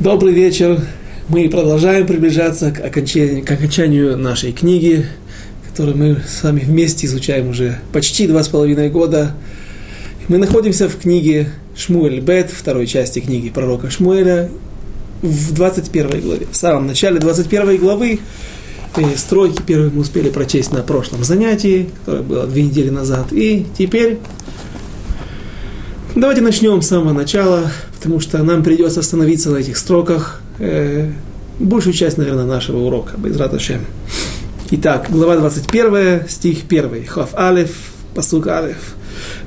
Добрый вечер. Мы продолжаем приближаться к окончанию, к окончанию нашей книги, которую мы с вами вместе изучаем уже почти два с половиной года. Мы находимся в книге Шмуэль Бет, второй части книги пророка Шмуэля, в 21 главе. В самом начале 21 главы стройки первые мы успели прочесть на прошлом занятии, которое было две недели назад. И теперь давайте начнем с самого начала, потому что нам придется остановиться на этих строках э, большую часть, наверное, нашего урока, без Раташем. Итак, глава 21, стих 1, Хав Алеф, посук Алеф.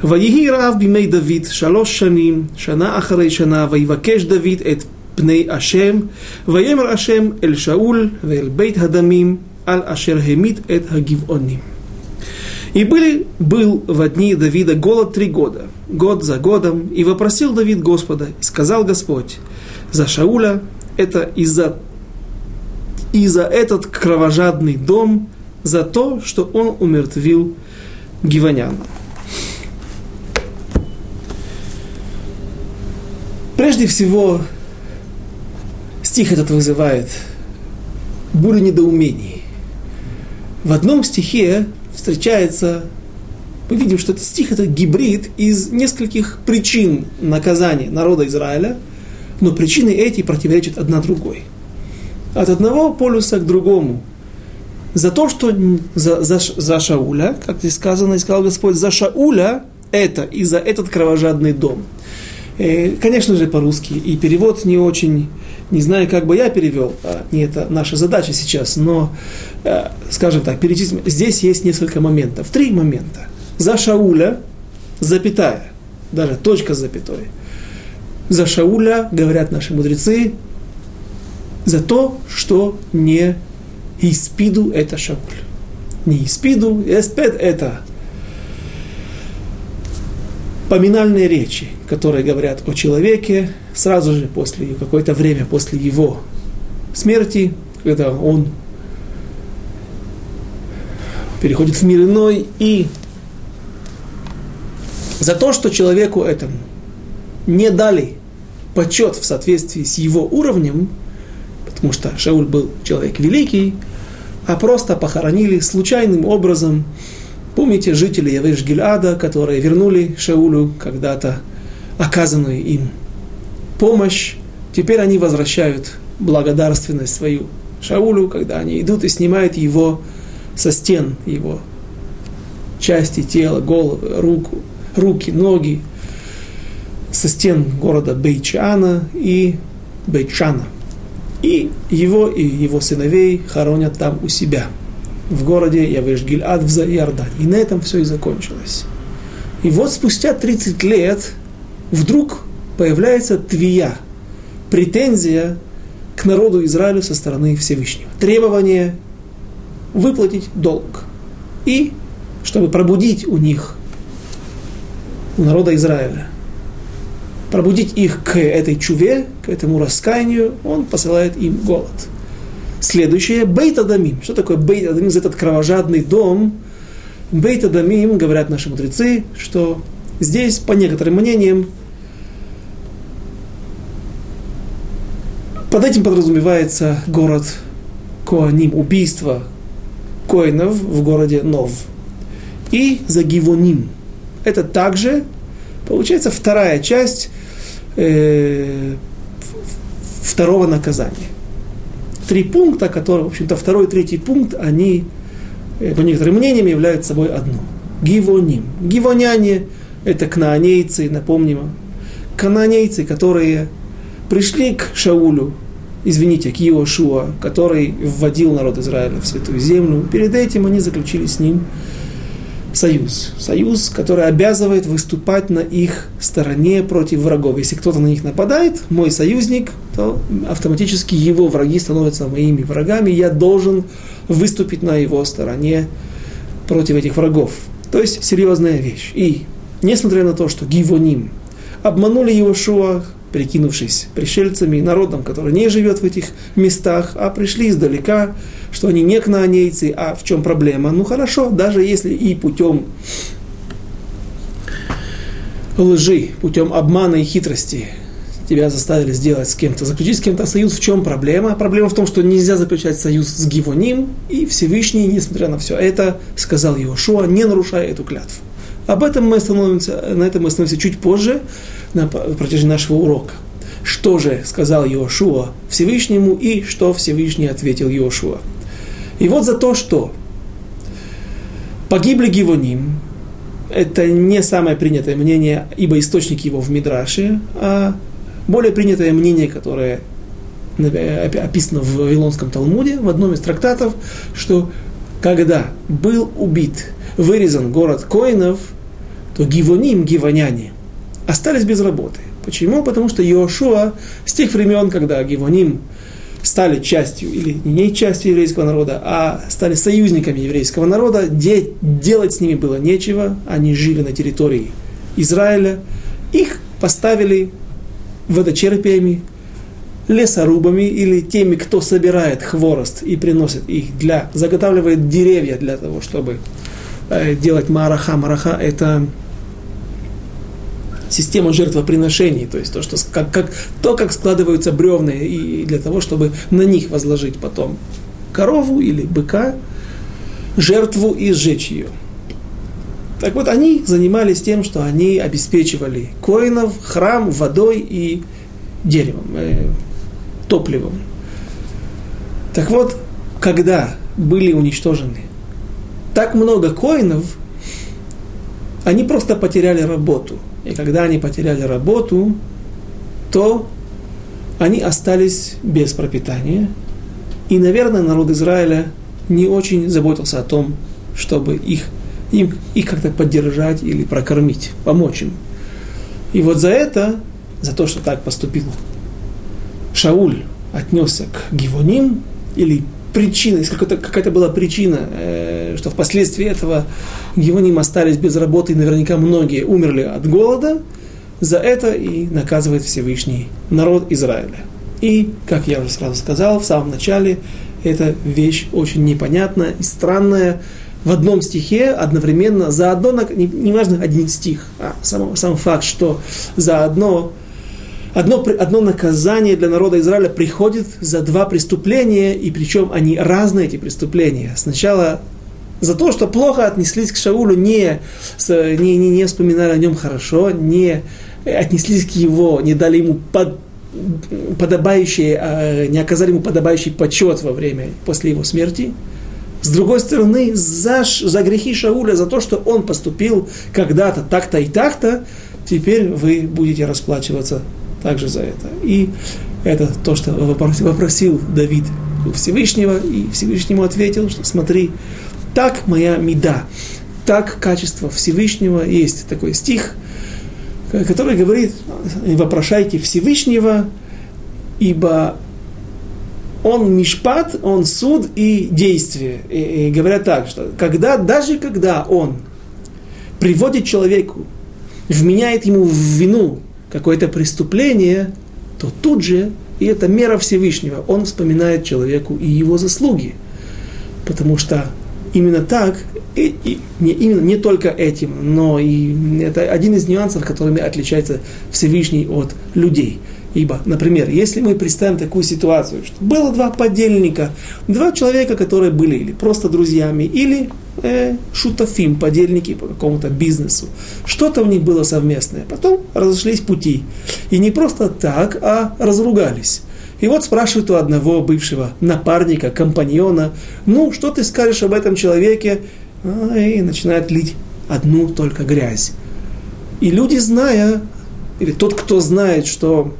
ויהי רב בימי דוד שלוש שנים, שנה אחרי שנה, ויבקש דוד את פני השם, ויאמר השם אל שאול ואל בית הדמים, על אשר המית את הגבעונים. И были, был в дни Давида голод три года, год за годом, и вопросил Давид Господа, и сказал Господь, за Шауля это из-за и за этот кровожадный дом, за то, что он умертвил Гиваняна. Прежде всего, стих этот вызывает бурю недоумений. В одном стихе встречается, мы видим, что этот стих это гибрид из нескольких причин наказания народа Израиля, но причины эти противоречат одна другой. От одного полюса к другому. За то, что за, за, за Шауля, как здесь сказано, и сказал Господь, за Шауля это и за этот кровожадный дом. Э, конечно же, по-русски. И перевод не очень, не знаю, как бы я перевел, а не это наша задача сейчас, но, э, скажем так, перечислим. Здесь есть несколько моментов, три момента. За Шауля, запятая, даже точка с запятой. За Шауля, говорят наши мудрецы, за то, что не испиду это Шауль. Не испиду, эспед это поминальные речи, которые говорят о человеке сразу же после, какое-то время после его смерти, когда он переходит в мир иной, и за то, что человеку этому не дали почет в соответствии с его уровнем, потому что Шауль был человек великий, а просто похоронили случайным образом Помните жители Явеш Гильада, которые вернули Шаулю когда-то оказанную им помощь. Теперь они возвращают благодарственность свою Шаулю, когда они идут и снимают его со стен, его части тела, головы, руку, руки, ноги, со стен города Бейчана и Бейчана. И его и его сыновей хоронят там у себя – в городе Явеш-Гильад в Иордане. И на этом все и закончилось. И вот спустя 30 лет вдруг появляется твия, претензия к народу Израиля со стороны Всевышнего. Требование выплатить долг. И чтобы пробудить у них, у народа Израиля, пробудить их к этой чуве, к этому раскаянию, он посылает им голод – Следующее – Бейт Адамим. Что такое Бейт Адамим? Этот кровожадный дом. Бейт Адамим, говорят наши мудрецы, что здесь, по некоторым мнениям, под этим подразумевается город Коаним, убийство коинов в городе Нов. И Загивоним. Это также, получается, вторая часть э, второго наказания три пункта, которые, в общем-то, второй и третий пункт, они, э, по некоторым мнениям, являются собой одно. Гивоним. Гивоняне – это кнаанейцы, напомним, кананейцы, которые пришли к Шаулю, извините, к Иошуа, который вводил народ Израиля в Святую Землю. Перед этим они заключили с ним союз. Союз, который обязывает выступать на их стороне против врагов. Если кто-то на них нападает, мой союзник, то автоматически его враги становятся моими врагами. Я должен выступить на его стороне против этих врагов. То есть серьезная вещь. И несмотря на то, что Гивоним обманули его Шуа, прикинувшись пришельцами, народом, который не живет в этих местах, а пришли издалека, что они не кнаанейцы, а в чем проблема? Ну хорошо, даже если и путем лжи, путем обмана и хитрости тебя заставили сделать с кем-то, заключить с кем-то союз. В чем проблема? Проблема в том, что нельзя заключать союз с Гивоним, и Всевышний, несмотря на все это, сказал Иошуа, не нарушая эту клятву. Об этом мы остановимся, на этом мы остановимся чуть позже, на протяжении нашего урока. Что же сказал Иошуа Всевышнему и что Всевышний ответил Иошуа. И вот за то, что погибли Гивоним, это не самое принятое мнение, ибо источник его в Мидраше, а более принятое мнение, которое описано в Вавилонском Талмуде, в одном из трактатов, что когда был убит, вырезан город Коинов, то гивоним, гивоняне, остались без работы. Почему? Потому что Иошуа с тех времен, когда гивоним стали частью, или не частью еврейского народа, а стали союзниками еврейского народа, де, делать с ними было нечего, они жили на территории Израиля, их поставили водочерпиями, лесорубами или теми, кто собирает хворост и приносит их для, заготавливает деревья для того, чтобы э, делать мараха. Мараха – это система жертвоприношений, то есть то, что, как, как, то, как складываются бревны и для того, чтобы на них возложить потом корову или быка, жертву и сжечь ее. Так вот, они занимались тем, что они обеспечивали коинов, храм водой и деревом, э, топливом. Так вот, когда были уничтожены так много коинов, они просто потеряли работу. И когда они потеряли работу, то они остались без пропитания. И, наверное, народ Израиля не очень заботился о том, чтобы их, им, их как-то поддержать или прокормить, помочь им. И вот за это, за то, что так поступил Шауль, отнесся к Гивоним, или причина, если какая-то, какая была причина, э, что впоследствии этого Гивоним остались без работы, и наверняка многие умерли от голода, за это и наказывает Всевышний народ Израиля. И, как я уже сразу сказал в самом начале, эта вещь очень непонятная и странная. В одном стихе одновременно, за одно, не, не важно один стих, а сам, сам факт, что за одно одно, одно наказание для народа Израиля приходит за два преступления, и причем они разные, эти преступления. Сначала за то, что плохо отнеслись к Шаулю, не, не, не, не вспоминали о нем хорошо, не отнеслись к его, не дали ему под, подобающий, а, не оказали ему подобающий почет во время, после его смерти. С другой стороны, за, за грехи Шауля, за то, что он поступил когда-то так-то и так-то, теперь вы будете расплачиваться также за это. И это то, что вопросил Давид Всевышнего, и Всевышнему ответил, что смотри, так моя меда, так качество Всевышнего, есть такой стих, который говорит, вопрошайте Всевышнего, ибо он мишпат, он суд и действие. И, и говорят так, что когда, даже когда он приводит человеку, вменяет ему в вину какое-то преступление, то тут же, и это мера Всевышнего, он вспоминает человеку и его заслуги. Потому что именно так, и, и, не, именно, не только этим, но и это один из нюансов, которыми отличается Всевышний от людей – Ибо, например, если мы представим такую ситуацию, что было два подельника, два человека, которые были или просто друзьями, или э, шутафим, подельники по какому-то бизнесу, что-то у них было совместное, потом разошлись пути. И не просто так, а разругались. И вот спрашивают у одного бывшего напарника, компаньона, ну, что ты скажешь об этом человеке? И начинает лить одну только грязь. И люди, зная, или тот, кто знает, что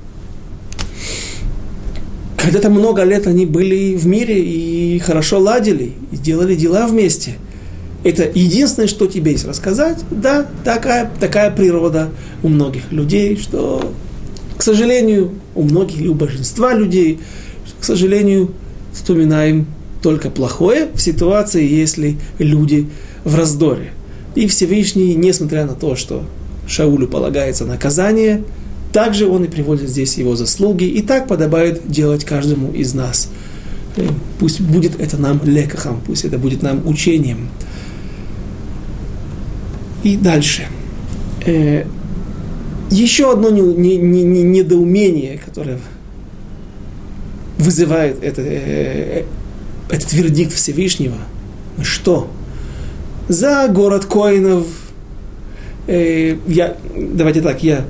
когда-то много лет они были в мире и хорошо ладили, и делали дела вместе. Это единственное, что тебе есть рассказать. Да, такая, такая природа у многих людей, что, к сожалению, у многих или у большинства людей, к сожалению, вспоминаем только плохое в ситуации, если люди в раздоре. И Всевышний, несмотря на то, что Шаулю полагается наказание, также он и приводит здесь его заслуги, и так подобает делать каждому из нас. Э, пусть будет это нам лекахом, пусть это будет нам учением. И дальше. Э, Еще одно не, не, не, не, недоумение, которое вызывает это, э, этот вердикт Всевышнего. Что? За город Коинов, э, я, давайте так, я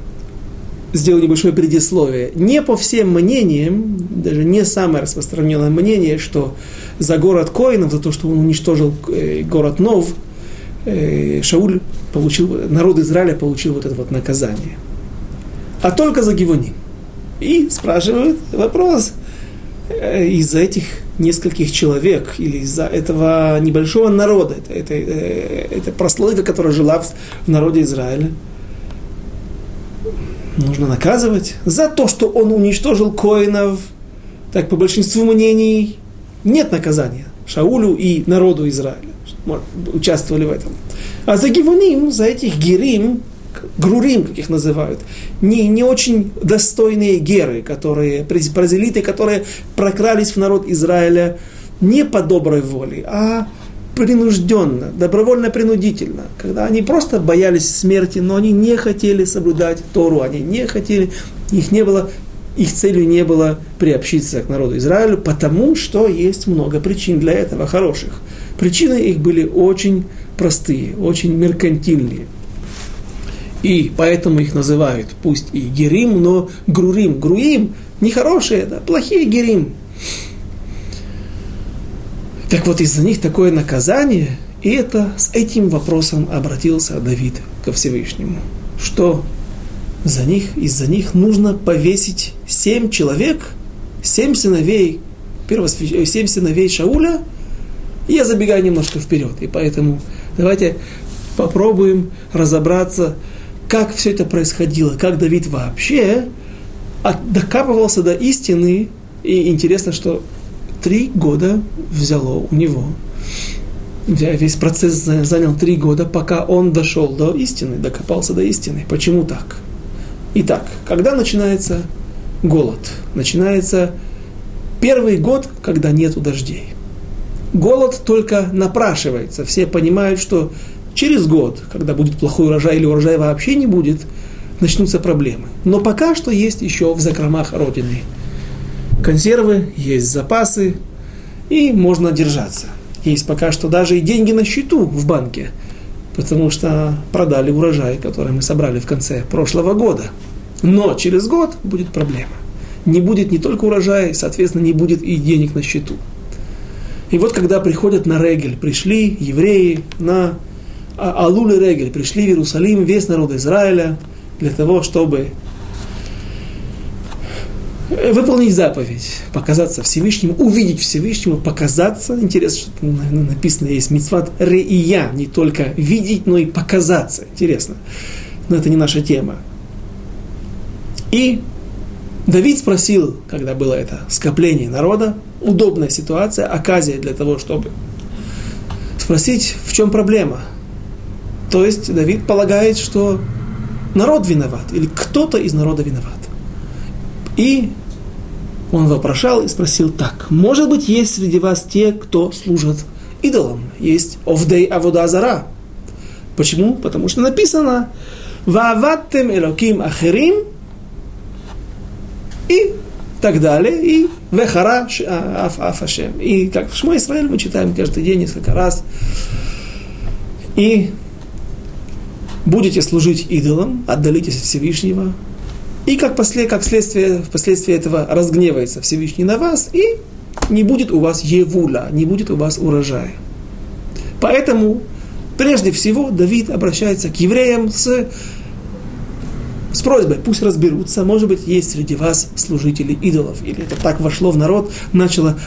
сделаю небольшое предисловие. Не по всем мнениям, даже не самое распространенное мнение, что за город Коинов, за то, что он уничтожил э, город Нов, э, Шауль получил, народ Израиля получил вот это вот наказание. А только за Гивони. И спрашивают вопрос, э, из-за этих нескольких человек или из-за этого небольшого народа, это, это, это прослойка, которая жила в, в народе Израиля, нужно наказывать за то, что он уничтожил коинов. Так, по большинству мнений, нет наказания Шаулю и народу Израиля. Участвовали в этом. А за Гивоним, за этих герим, грурим, как их называют, не, не очень достойные геры, которые, празелиты, которые прокрались в народ Израиля не по доброй воле, а принужденно, добровольно-принудительно, когда они просто боялись смерти, но они не хотели соблюдать Тору, они не хотели, их не было, их целью не было приобщиться к народу Израилю, потому что есть много причин для этого хороших. Причины их были очень простые, очень меркантильные. И поэтому их называют, пусть и Герим, но Грурим. Груим нехорошие, да, плохие Герим. Так вот, из-за них такое наказание, и это с этим вопросом обратился Давид ко Всевышнему. Что за них, из-за них нужно повесить семь человек, семь сыновей, первосвящ... семь сыновей Шауля. Я забегаю немножко вперед, и поэтому давайте попробуем разобраться, как все это происходило, как Давид вообще докапывался до истины. И интересно, что три года взяло у него. Весь процесс занял три года, пока он дошел до истины, докопался до истины. Почему так? Итак, когда начинается голод? Начинается первый год, когда нету дождей. Голод только напрашивается. Все понимают, что через год, когда будет плохой урожай или урожая вообще не будет, начнутся проблемы. Но пока что есть еще в закромах Родины консервы, есть запасы, и можно держаться. Есть пока что даже и деньги на счету в банке, потому что продали урожай, который мы собрали в конце прошлого года. Но через год будет проблема. Не будет не только урожая, соответственно, не будет и денег на счету. И вот когда приходят на Регель, пришли евреи на а, Алулы Регель, пришли в Иерусалим весь народ Израиля для того, чтобы Э, выполнить заповедь, показаться Всевышнему, увидеть Всевышнему, показаться. Интересно, что написано есть мицват реия, не только видеть, но и показаться. Интересно. Но это не наша тема. И Давид спросил, когда было это скопление народа, удобная ситуация, оказия для того, чтобы спросить, в чем проблема. То есть Давид полагает, что народ виноват, или кто-то из народа виноват. И он вопрошал и спросил так, может быть, есть среди вас те, кто служат идолам? Есть овдей аводазара. Почему? Потому что написано «Вааваттем элоким ахерим» и так далее, и «Вехара аф афашем». И как в Шмо Израиль мы читаем каждый день несколько раз. И будете служить идолам, отдалитесь от Всевышнего, и как, после, как следствие, впоследствии этого разгневается Всевышний на вас, и не будет у вас евула, не будет у вас урожая. Поэтому, прежде всего, Давид обращается к евреям с, с просьбой, пусть разберутся, может быть, есть среди вас служители идолов, или это так вошло в народ, начало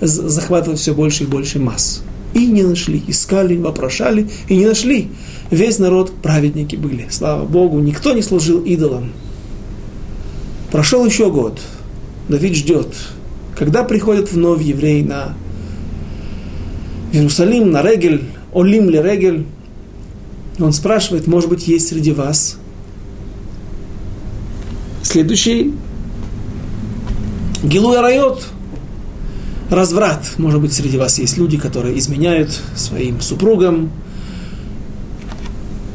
захватывать все больше и больше масс. И не нашли, искали, вопрошали, и не нашли. Весь народ праведники были, слава Богу, никто не служил идолам. Прошел еще год. Давид ждет, когда приходят вновь евреи на Иерусалим, на Регель, Олим ли Регель. Он спрашивает, может быть, есть среди вас следующий Гилуя Райот, разврат. Может быть, среди вас есть люди, которые изменяют своим супругам.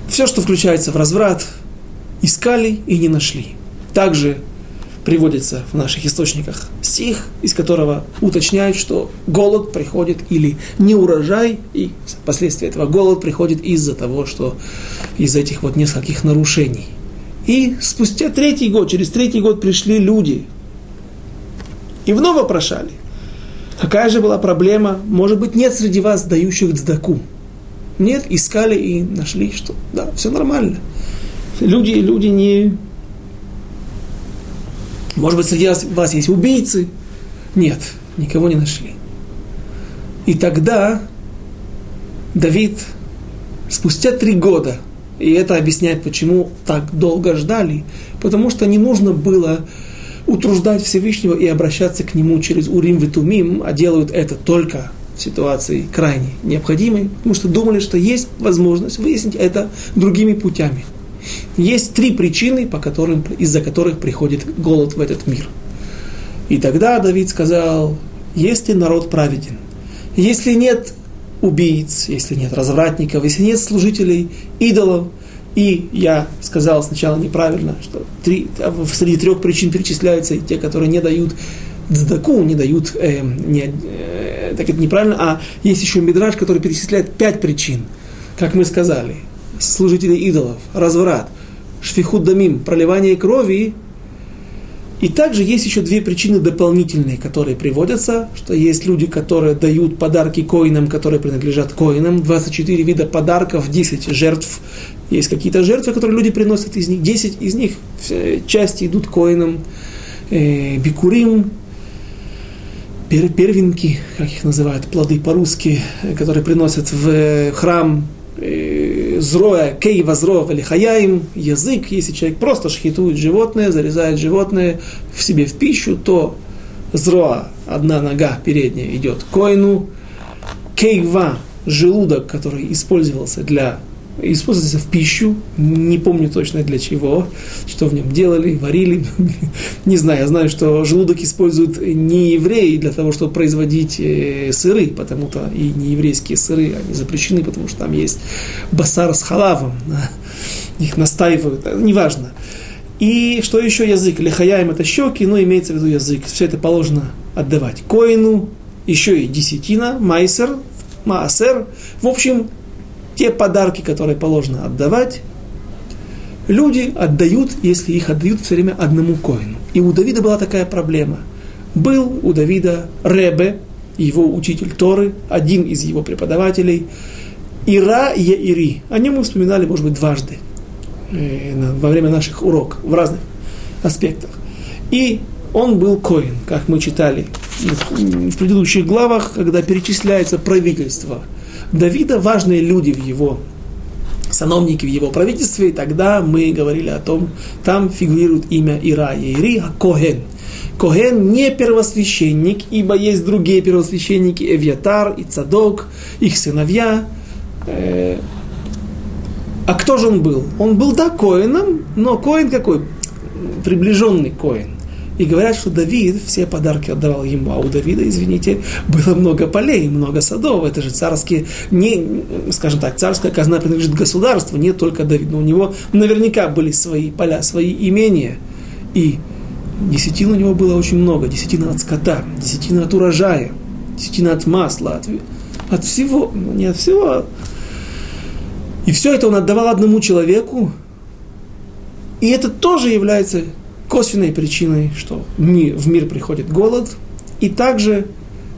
Все, что включается в разврат, искали и не нашли. Также приводится в наших источниках стих, из которого уточняют, что голод приходит или неурожай, и последствия этого голод приходит из-за того, что из этих вот нескольких нарушений. И спустя третий год, через третий год пришли люди и вновь вопрошали. Какая же была проблема? Может быть, нет среди вас дающих цдаку. Нет, искали и нашли, что да, все нормально. Люди, люди не, может быть, среди вас есть убийцы? Нет, никого не нашли. И тогда Давид спустя три года, и это объясняет, почему так долго ждали, потому что не нужно было утруждать Всевышнего и обращаться к нему через Урим Витумим, а делают это только в ситуации крайне необходимой, потому что думали, что есть возможность выяснить это другими путями. Есть три причины, по которым, из-за которых приходит голод в этот мир. И тогда Давид сказал, если народ праведен, если нет убийц, если нет развратников, если нет служителей идолов, и я сказал сначала неправильно, что три, среди трех причин перечисляются и те, которые не дают дздаку, не дают, э, не, э, так это неправильно, а есть еще мидраж, который перечисляет пять причин, как мы сказали служителей идолов, разврат, шфихут дамим, проливание крови. И также есть еще две причины дополнительные, которые приводятся, что есть люди, которые дают подарки коинам, которые принадлежат коинам, 24 вида подарков, 10 жертв. Есть какие-то жертвы, которые люди приносят из них, 10 из них, части идут коинам, э, бикурим, пер, первенки, как их называют, плоды по-русски, которые приносят в храм. Э, зроя, кей возро или хаяим, язык, если человек просто шхитует животное, зарезает животное в себе в пищу, то зроа, одна нога передняя идет коину, кейва, желудок, который использовался для используется в пищу, не помню точно для чего, что в нем делали, варили, не знаю, я знаю, что желудок используют не евреи для того, чтобы производить э, сыры, потому-то и не еврейские сыры, они запрещены, потому что там есть басар с халавом, их настаивают, неважно. И что еще язык? Лихаяем это щеки, но имеется в виду язык. Все это положено отдавать коину, еще и десятина, майсер, маасер. В общем, те подарки, которые положено отдавать, люди отдают, если их отдают все время одному коину. И у Давида была такая проблема. Был у Давида Ребе, его учитель Торы, один из его преподавателей, Ира Яири. О нем мы вспоминали, может быть, дважды э, во время наших уроков, в разных аспектах. И он был коин, как мы читали в предыдущих главах, когда перечисляется правительство – Давида важные люди в его сановники в его правительстве, и тогда мы говорили о том, там фигурирует имя Ира, Ири, а Коген. Коген не первосвященник, ибо есть другие первосвященники, Эвьятар и Цадок, их сыновья. Э, а кто же он был? Он был, да, Коином, но Коин какой? Приближенный Коин. И говорят, что Давид все подарки отдавал ему, а у Давида, извините, было много полей, много садов. Это же царские, не, скажем так, царская казна принадлежит государству, не только Давид, но у него наверняка были свои поля, свои имения. И десятин у него было очень много, десятина от скота, десятина от урожая, десятина от масла, от, от всего, ну, не от всего. И все это он отдавал одному человеку, и это тоже является косвенной причиной, что в мир приходит голод, и также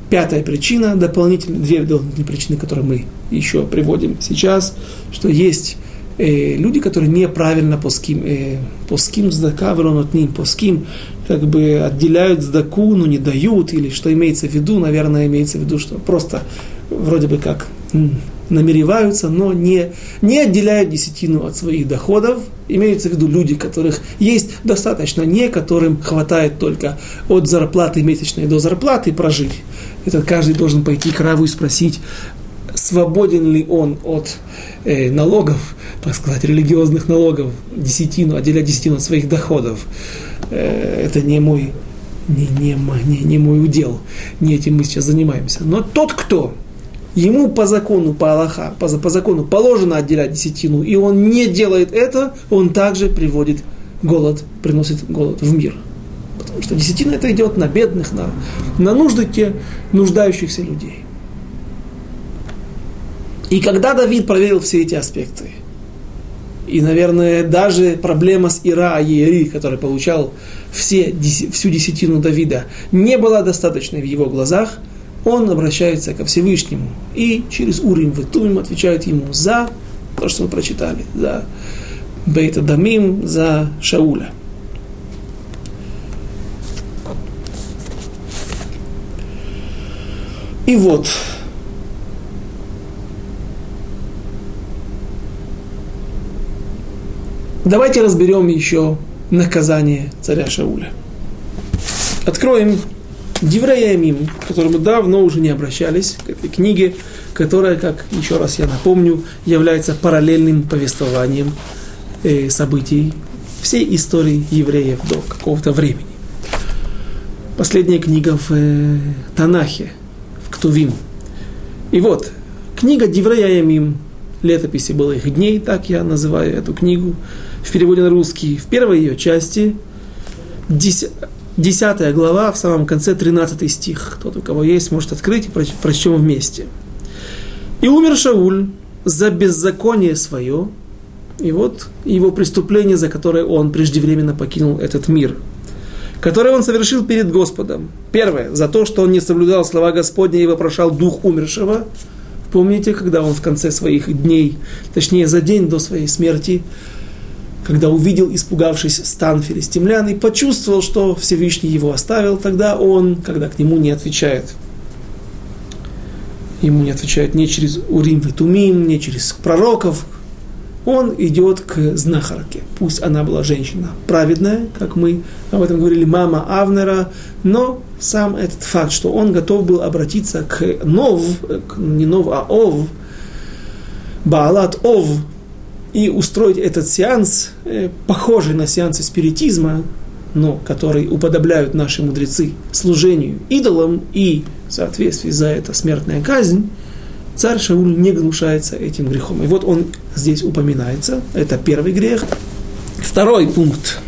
пятая причина, дополнительные, две дополнительные причины, которые мы еще приводим сейчас, что есть э, люди, которые неправильно поским, э, поским сдака, ним поским, как бы отделяют сдаку, но не дают, или что имеется в виду, наверное, имеется в виду, что просто вроде бы как намереваются, но не, не отделяют десятину от своих доходов. Имеется в виду люди, которых есть достаточно, не которым хватает только от зарплаты месячной до зарплаты прожить. Это каждый должен пойти к Раву и спросить, свободен ли он от э, налогов, так сказать, религиозных налогов, десятину, отделять десятину от своих доходов. Э, это не мой, не, не, не, не мой удел, не этим мы сейчас занимаемся. Но тот, кто ему по закону, по Аллаха, по, по закону положено отделять десятину, и он не делает это, он также приводит голод, приносит голод в мир. Потому что десятина это идет на бедных, на, на нужды те нуждающихся людей. И когда Давид проверил все эти аспекты, и, наверное, даже проблема с Ира Ери, который получал все, всю десятину Давида, не была достаточной в его глазах, он обращается ко Всевышнему и через Урим Ветумим отвечает ему за то, что мы прочитали, за Бейта Дамим, за Шауля. И вот, Давайте разберем еще наказание царя Шауля. Откроем Диврея Мим, к которому давно уже не обращались, к этой книге, которая, как еще раз я напомню, является параллельным повествованием э, событий всей истории евреев до какого-то времени. Последняя книга в э, Танахе, в Ктувим. И вот, книга Диврея Мим, летописи было их дней, так я называю эту книгу, в переводе на русский, в первой ее части, 10 глава, в самом конце 13 стих. Тот, у кого есть, может открыть и прочтем вместе. «И умер Шауль за беззаконие свое, и вот его преступление, за которое он преждевременно покинул этот мир, которое он совершил перед Господом. Первое, за то, что он не соблюдал слова Господня и вопрошал дух умершего. Помните, когда он в конце своих дней, точнее за день до своей смерти, когда увидел, испугавшись, стан филистимлян и почувствовал, что Всевышний его оставил, тогда он, когда к нему не отвечает, ему не отвечает не через Урим и Тумим, не через пророков, он идет к знахарке. Пусть она была женщина праведная, как мы об этом говорили, мама Авнера, но сам этот факт, что он готов был обратиться к Нов, к, не Нов, а Ов, Баалат Ов, и устроить этот сеанс, э, похожий на сеансы спиритизма, но который уподобляют наши мудрецы служению идолам и в соответствии за это смертная казнь, царь Шауль не гнушается этим грехом. И вот он здесь упоминается, это первый грех. Второй пункт.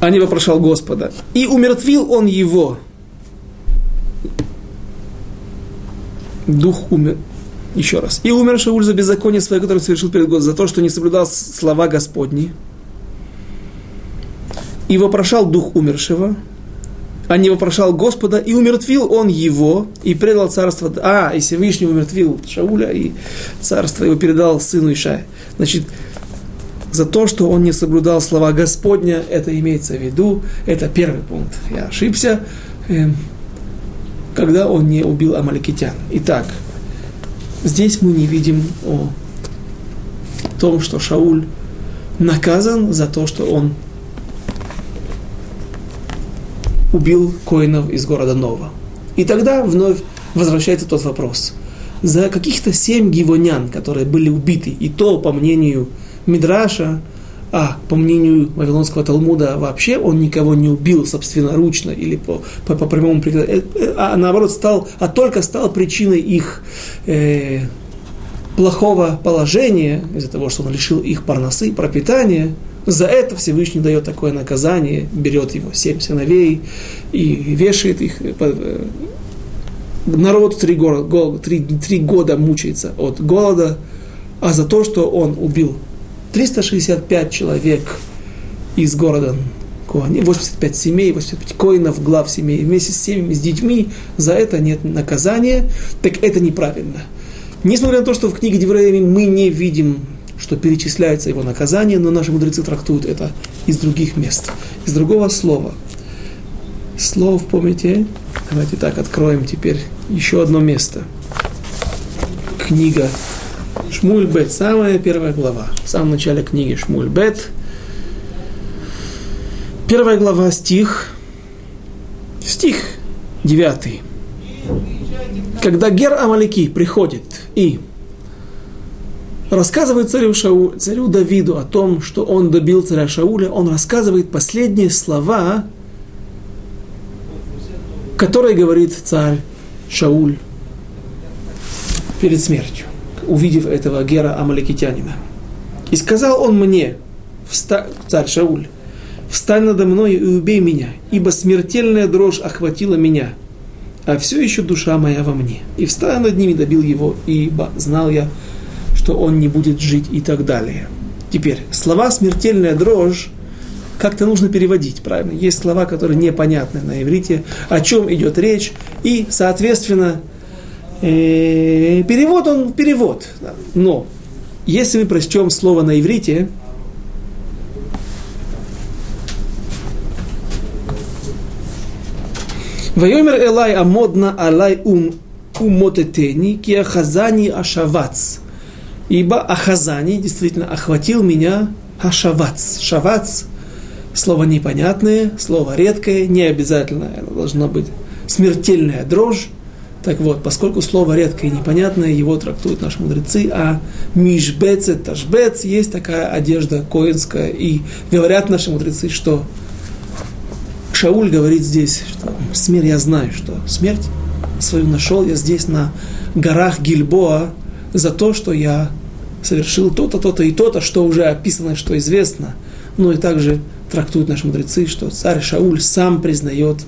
А не вопрошал Господа. И умертвил он его. Дух умер, еще раз. И умер Шауль за беззаконие свое, которое совершил перед Господом, за то, что не соблюдал слова Господни. И вопрошал дух умершего, а не вопрошал Господа, и умертвил он его, и предал царство, а, и Всевышний умертвил Шауля, и царство его передал сыну Иша. Значит, за то, что он не соблюдал слова Господня, это имеется в виду, это первый пункт. Я ошибся, эм, когда он не убил амаликитян. Итак, Здесь мы не видим о том, что Шауль наказан за то, что он убил коинов из города Нова. И тогда вновь возвращается тот вопрос. За каких-то семь гивонян, которые были убиты, и то, по мнению Мидраша, а по мнению Вавилонского Талмуда вообще он никого не убил собственноручно или по, по, по прямому приказу, э, э, а наоборот стал, а только стал причиной их э, плохого положения, из-за того, что он лишил их парносы, пропитания, за это Всевышний дает такое наказание, берет его семь сыновей и вешает их. Э, народ три, три, три года мучается от голода, а за то, что он убил 365 человек из города 85 семей, 85 коинов, глав семей, вместе с семьями, с детьми, за это нет наказания, так это неправильно. Несмотря на то, что в книге Девреями мы не видим, что перечисляется его наказание, но наши мудрецы трактуют это из других мест, из другого слова. Слов, помните? Давайте так откроем теперь еще одно место. Книга Шмуль Бет, самая первая глава, в самом начале книги Шмуль Бет. Первая глава, стих, стих девятый. Когда Гер Амалики приходит и рассказывает царю, Шау, царю Давиду о том, что он добил царя Шауля, он рассказывает последние слова, которые говорит царь Шауль перед смертью, увидев этого Гера Амаликитянина. И сказал он мне, царь Шауль, встань надо мной и убей меня, ибо смертельная дрожь охватила меня, а все еще душа моя во мне. И встал над ними, добил его, ибо знал я, что он не будет жить и так далее. Теперь, слова «смертельная дрожь» как-то нужно переводить, правильно? Есть слова, которые непонятны на иврите, о чем идет речь, и, соответственно, э, перевод он перевод. Но, если мы прочтем слово на иврите, Вайомер Элай Амодна Алай Ум Умотетени Киахазани Ашавац. Ибо Ахазани действительно охватил меня Ашавац. Шавац слово непонятное, слово редкое, не обязательно оно должно быть смертельная дрожь. Так вот, поскольку слово редкое и непонятное, его трактуют наши мудрецы, а мишбец, ташбец, есть такая одежда коинская, и говорят наши мудрецы, что Шауль говорит здесь, что смерть, я знаю, что смерть свою нашел я здесь на горах Гильбоа за то, что я совершил то-то, то-то и то-то, что уже описано, что известно. Ну и также трактуют наши мудрецы, что царь Шауль сам признает,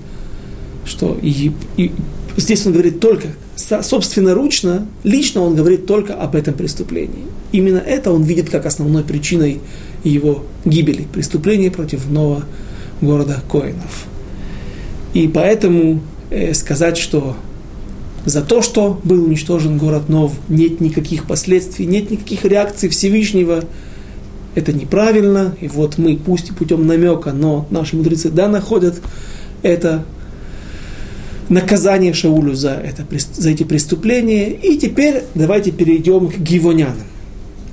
что и, и здесь он говорит только собственноручно, лично он говорит только об этом преступлении. Именно это он видит как основной причиной его гибели, преступление против нового города Коинов. И поэтому э, сказать, что за то, что был уничтожен город Нов, нет никаких последствий, нет никаких реакций Всевышнего, это неправильно, и вот мы, пусть и путем намека, но наши мудрецы да находят это наказание Шаулю за, это, за эти преступления. И теперь давайте перейдем к гивонянам.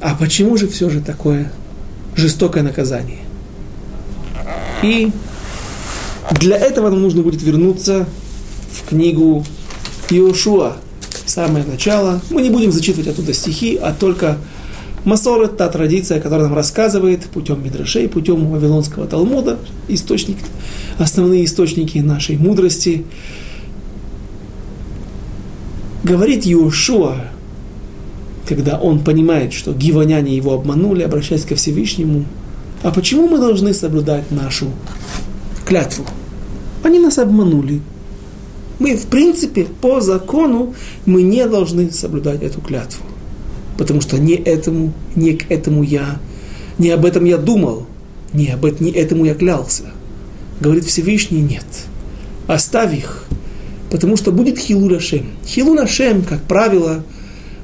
А почему же все же такое жестокое наказание? И для этого нам нужно будет вернуться в книгу Иошуа, самое начало. Мы не будем зачитывать оттуда стихи, а только Масорет, та традиция, которая нам рассказывает путем Мидрашей, путем Вавилонского Талмуда, источник, основные источники нашей мудрости. Говорит Иошуа, когда он понимает, что гиваняне его обманули, обращаясь ко Всевышнему, а почему мы должны соблюдать нашу клятву? Они нас обманули. Мы, в принципе, по закону, мы не должны соблюдать эту клятву потому что не этому, не к этому я, не об этом я думал, не об этом, не этому я клялся. Говорит Всевышний, нет. Оставь их, потому что будет хилу Шем. Хилу Шем, как правило,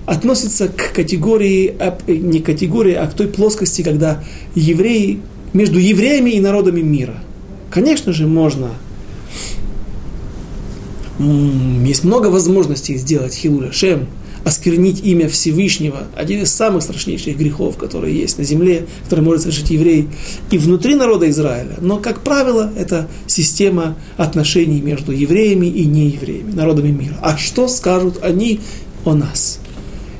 относится к категории, не категории, а к той плоскости, когда евреи, между евреями и народами мира. Конечно же, можно есть много возможностей сделать хилуля шем, осквернить имя Всевышнего, один из самых страшнейших грехов, которые есть на земле, который может совершить еврей и внутри народа Израиля. Но, как правило, это система отношений между евреями и неевреями, народами мира. А что скажут они о нас?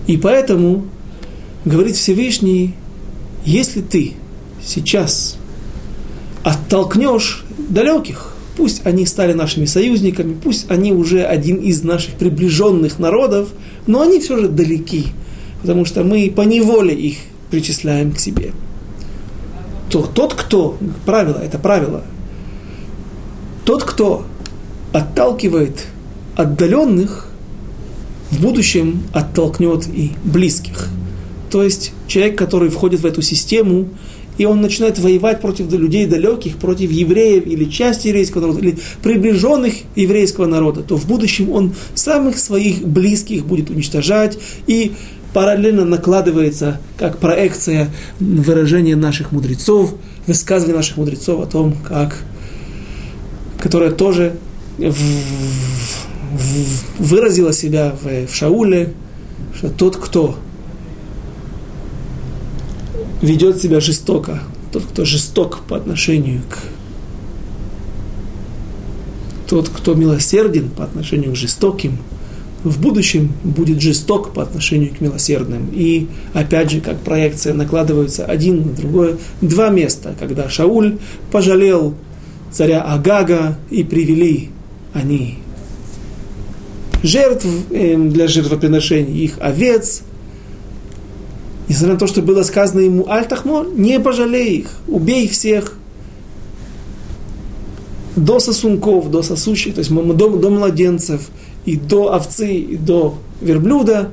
И поэтому, говорит Всевышний, если ты сейчас оттолкнешь далеких, Пусть они стали нашими союзниками, пусть они уже один из наших приближенных народов, но они все же далеки, потому что мы по неволе их причисляем к себе. То тот, кто, правило, это правило, тот, кто отталкивает отдаленных, в будущем оттолкнет и близких. То есть человек, который входит в эту систему, и он начинает воевать против людей далеких, против евреев или части еврейского народа, или приближенных еврейского народа, то в будущем он самых своих близких будет уничтожать. И параллельно накладывается как проекция выражения наших мудрецов, высказывания наших мудрецов о том, как, которое тоже в, в, выразило себя в, в Шауле, что тот, кто ведет себя жестоко, тот, кто жесток по отношению к тот, кто милосерден по отношению к жестоким, в будущем будет жесток по отношению к милосердным. И опять же, как проекция накладываются один на другое, два места, когда Шауль пожалел царя Агага и привели они жертв эм, для жертвоприношений, их овец. Несмотря на то, что было сказано ему, Аль-Тахмор, не пожалей их, убей всех, до сосунков, до сосущих, то есть до, до младенцев, и до овцы, и до верблюда,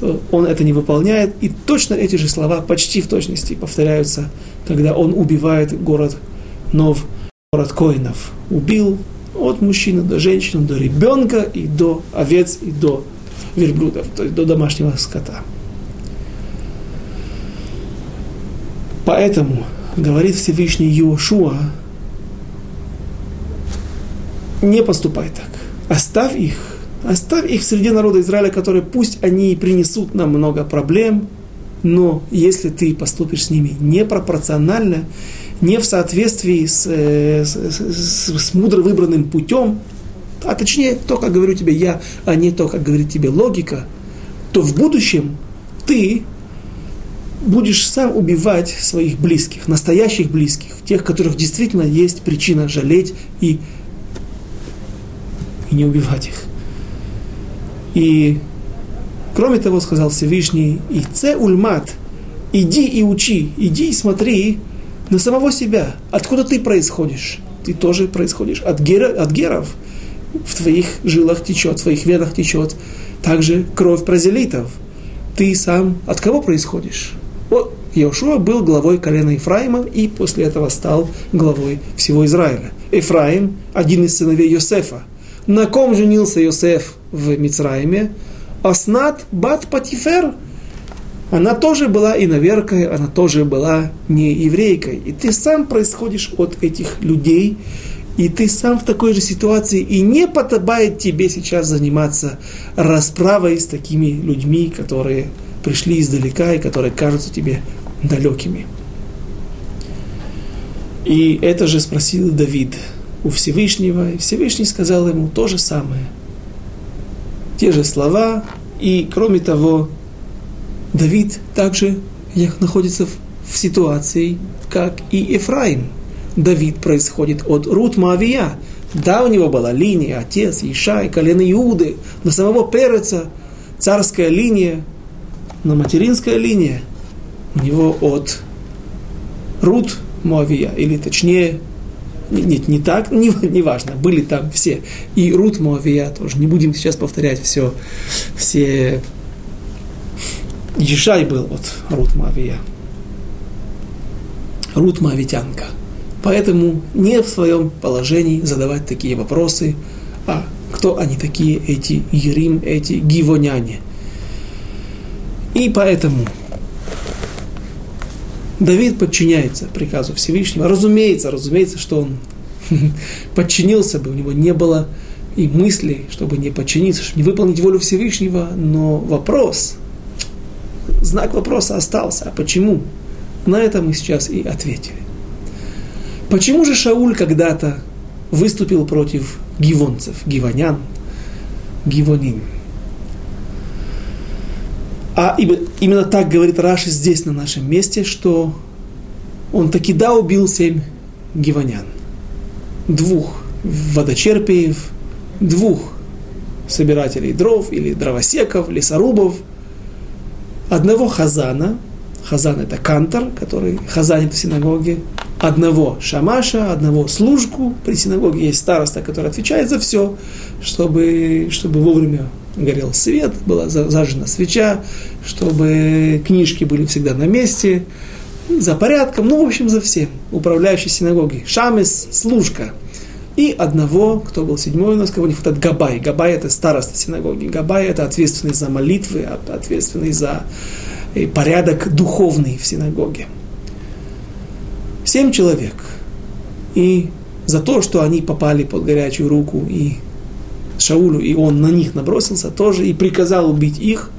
то он это не выполняет. И точно эти же слова почти в точности повторяются, когда он убивает город Нов, город Коинов. Убил от мужчины до женщины, до ребенка, и до овец, и до верблюдов, то есть до домашнего скота. Поэтому, говорит Всевышний Иошуа, не поступай так. Оставь их. Оставь их среди народа Израиля, которые пусть они принесут нам много проблем, но если ты поступишь с ними непропорционально, не в соответствии с, э, с, с, с мудро выбранным путем, а точнее то, как говорю тебе я, а не то, как говорит тебе логика, то в будущем ты будешь сам убивать своих близких, настоящих близких, тех, которых действительно есть причина жалеть и и не убивать их. И кроме того, сказал Всевышний, и це ульмат, иди и учи, иди и смотри на самого себя. Откуда ты происходишь? Ты тоже происходишь от, гера, от геров. В твоих жилах течет, в твоих венах течет также кровь празелитов. Ты сам от кого происходишь? Иошуа был главой колена Ефраима и после этого стал главой всего Израиля. Ефраим – один из сыновей Йосефа – на ком женился Йосеф в Мицраиме? Аснат бат Патифер. Она тоже была иноверкой, она тоже была не еврейкой. И ты сам происходишь от этих людей, и ты сам в такой же ситуации, и не подобает тебе сейчас заниматься расправой с такими людьми, которые пришли издалека и которые кажутся тебе далекими. И это же спросил Давид – у Всевышнего, и Всевышний сказал ему то же самое. Те же слова, и кроме того, Давид также находится в, ситуации, как и Ефраим. Давид происходит от Рут Моавия. Да, у него была линия, отец, Ишай, колено Иуды, на самого Переца, царская линия, но материнская линия у него от Рут Моавия, или точнее нет, не так, не, не важно, были там все. И Рут Моавия тоже. Не будем сейчас повторять все, все... Ешай был от Рут Моавия. Рут Моавитянка. Поэтому не в своем положении задавать такие вопросы, а кто они такие, эти Ерим, эти гивоняне. И поэтому Давид подчиняется приказу Всевышнего. Разумеется, разумеется, что он подчинился бы, у него не было и мысли, чтобы не подчиниться, чтобы не выполнить волю Всевышнего, но вопрос, знак вопроса остался. А почему? На это мы сейчас и ответили. Почему же Шауль когда-то выступил против гивонцев, гивонян, гивонин? А именно так говорит Раши здесь, на нашем месте, что он таки да убил семь гиванян. Двух водочерпиев, двух собирателей дров или дровосеков, лесорубов, одного хазана, хазан это кантор, который хазанит в синагоге, одного шамаша, одного служку, при синагоге есть староста, который отвечает за все, чтобы, чтобы вовремя горел свет, была зажжена свеча, чтобы книжки были всегда на месте, за порядком, ну, в общем, за всем. Управляющий синагоги. Шамис, служка. И одного, кто был седьмой у нас, кого не хватает, Габай. Габай это староста синагоги. Габай это ответственный за молитвы, ответственный за э, порядок духовный в синагоге. Семь человек. И за то, что они попали под горячую руку и Шаулю, и он на них набросился тоже, и приказал убить их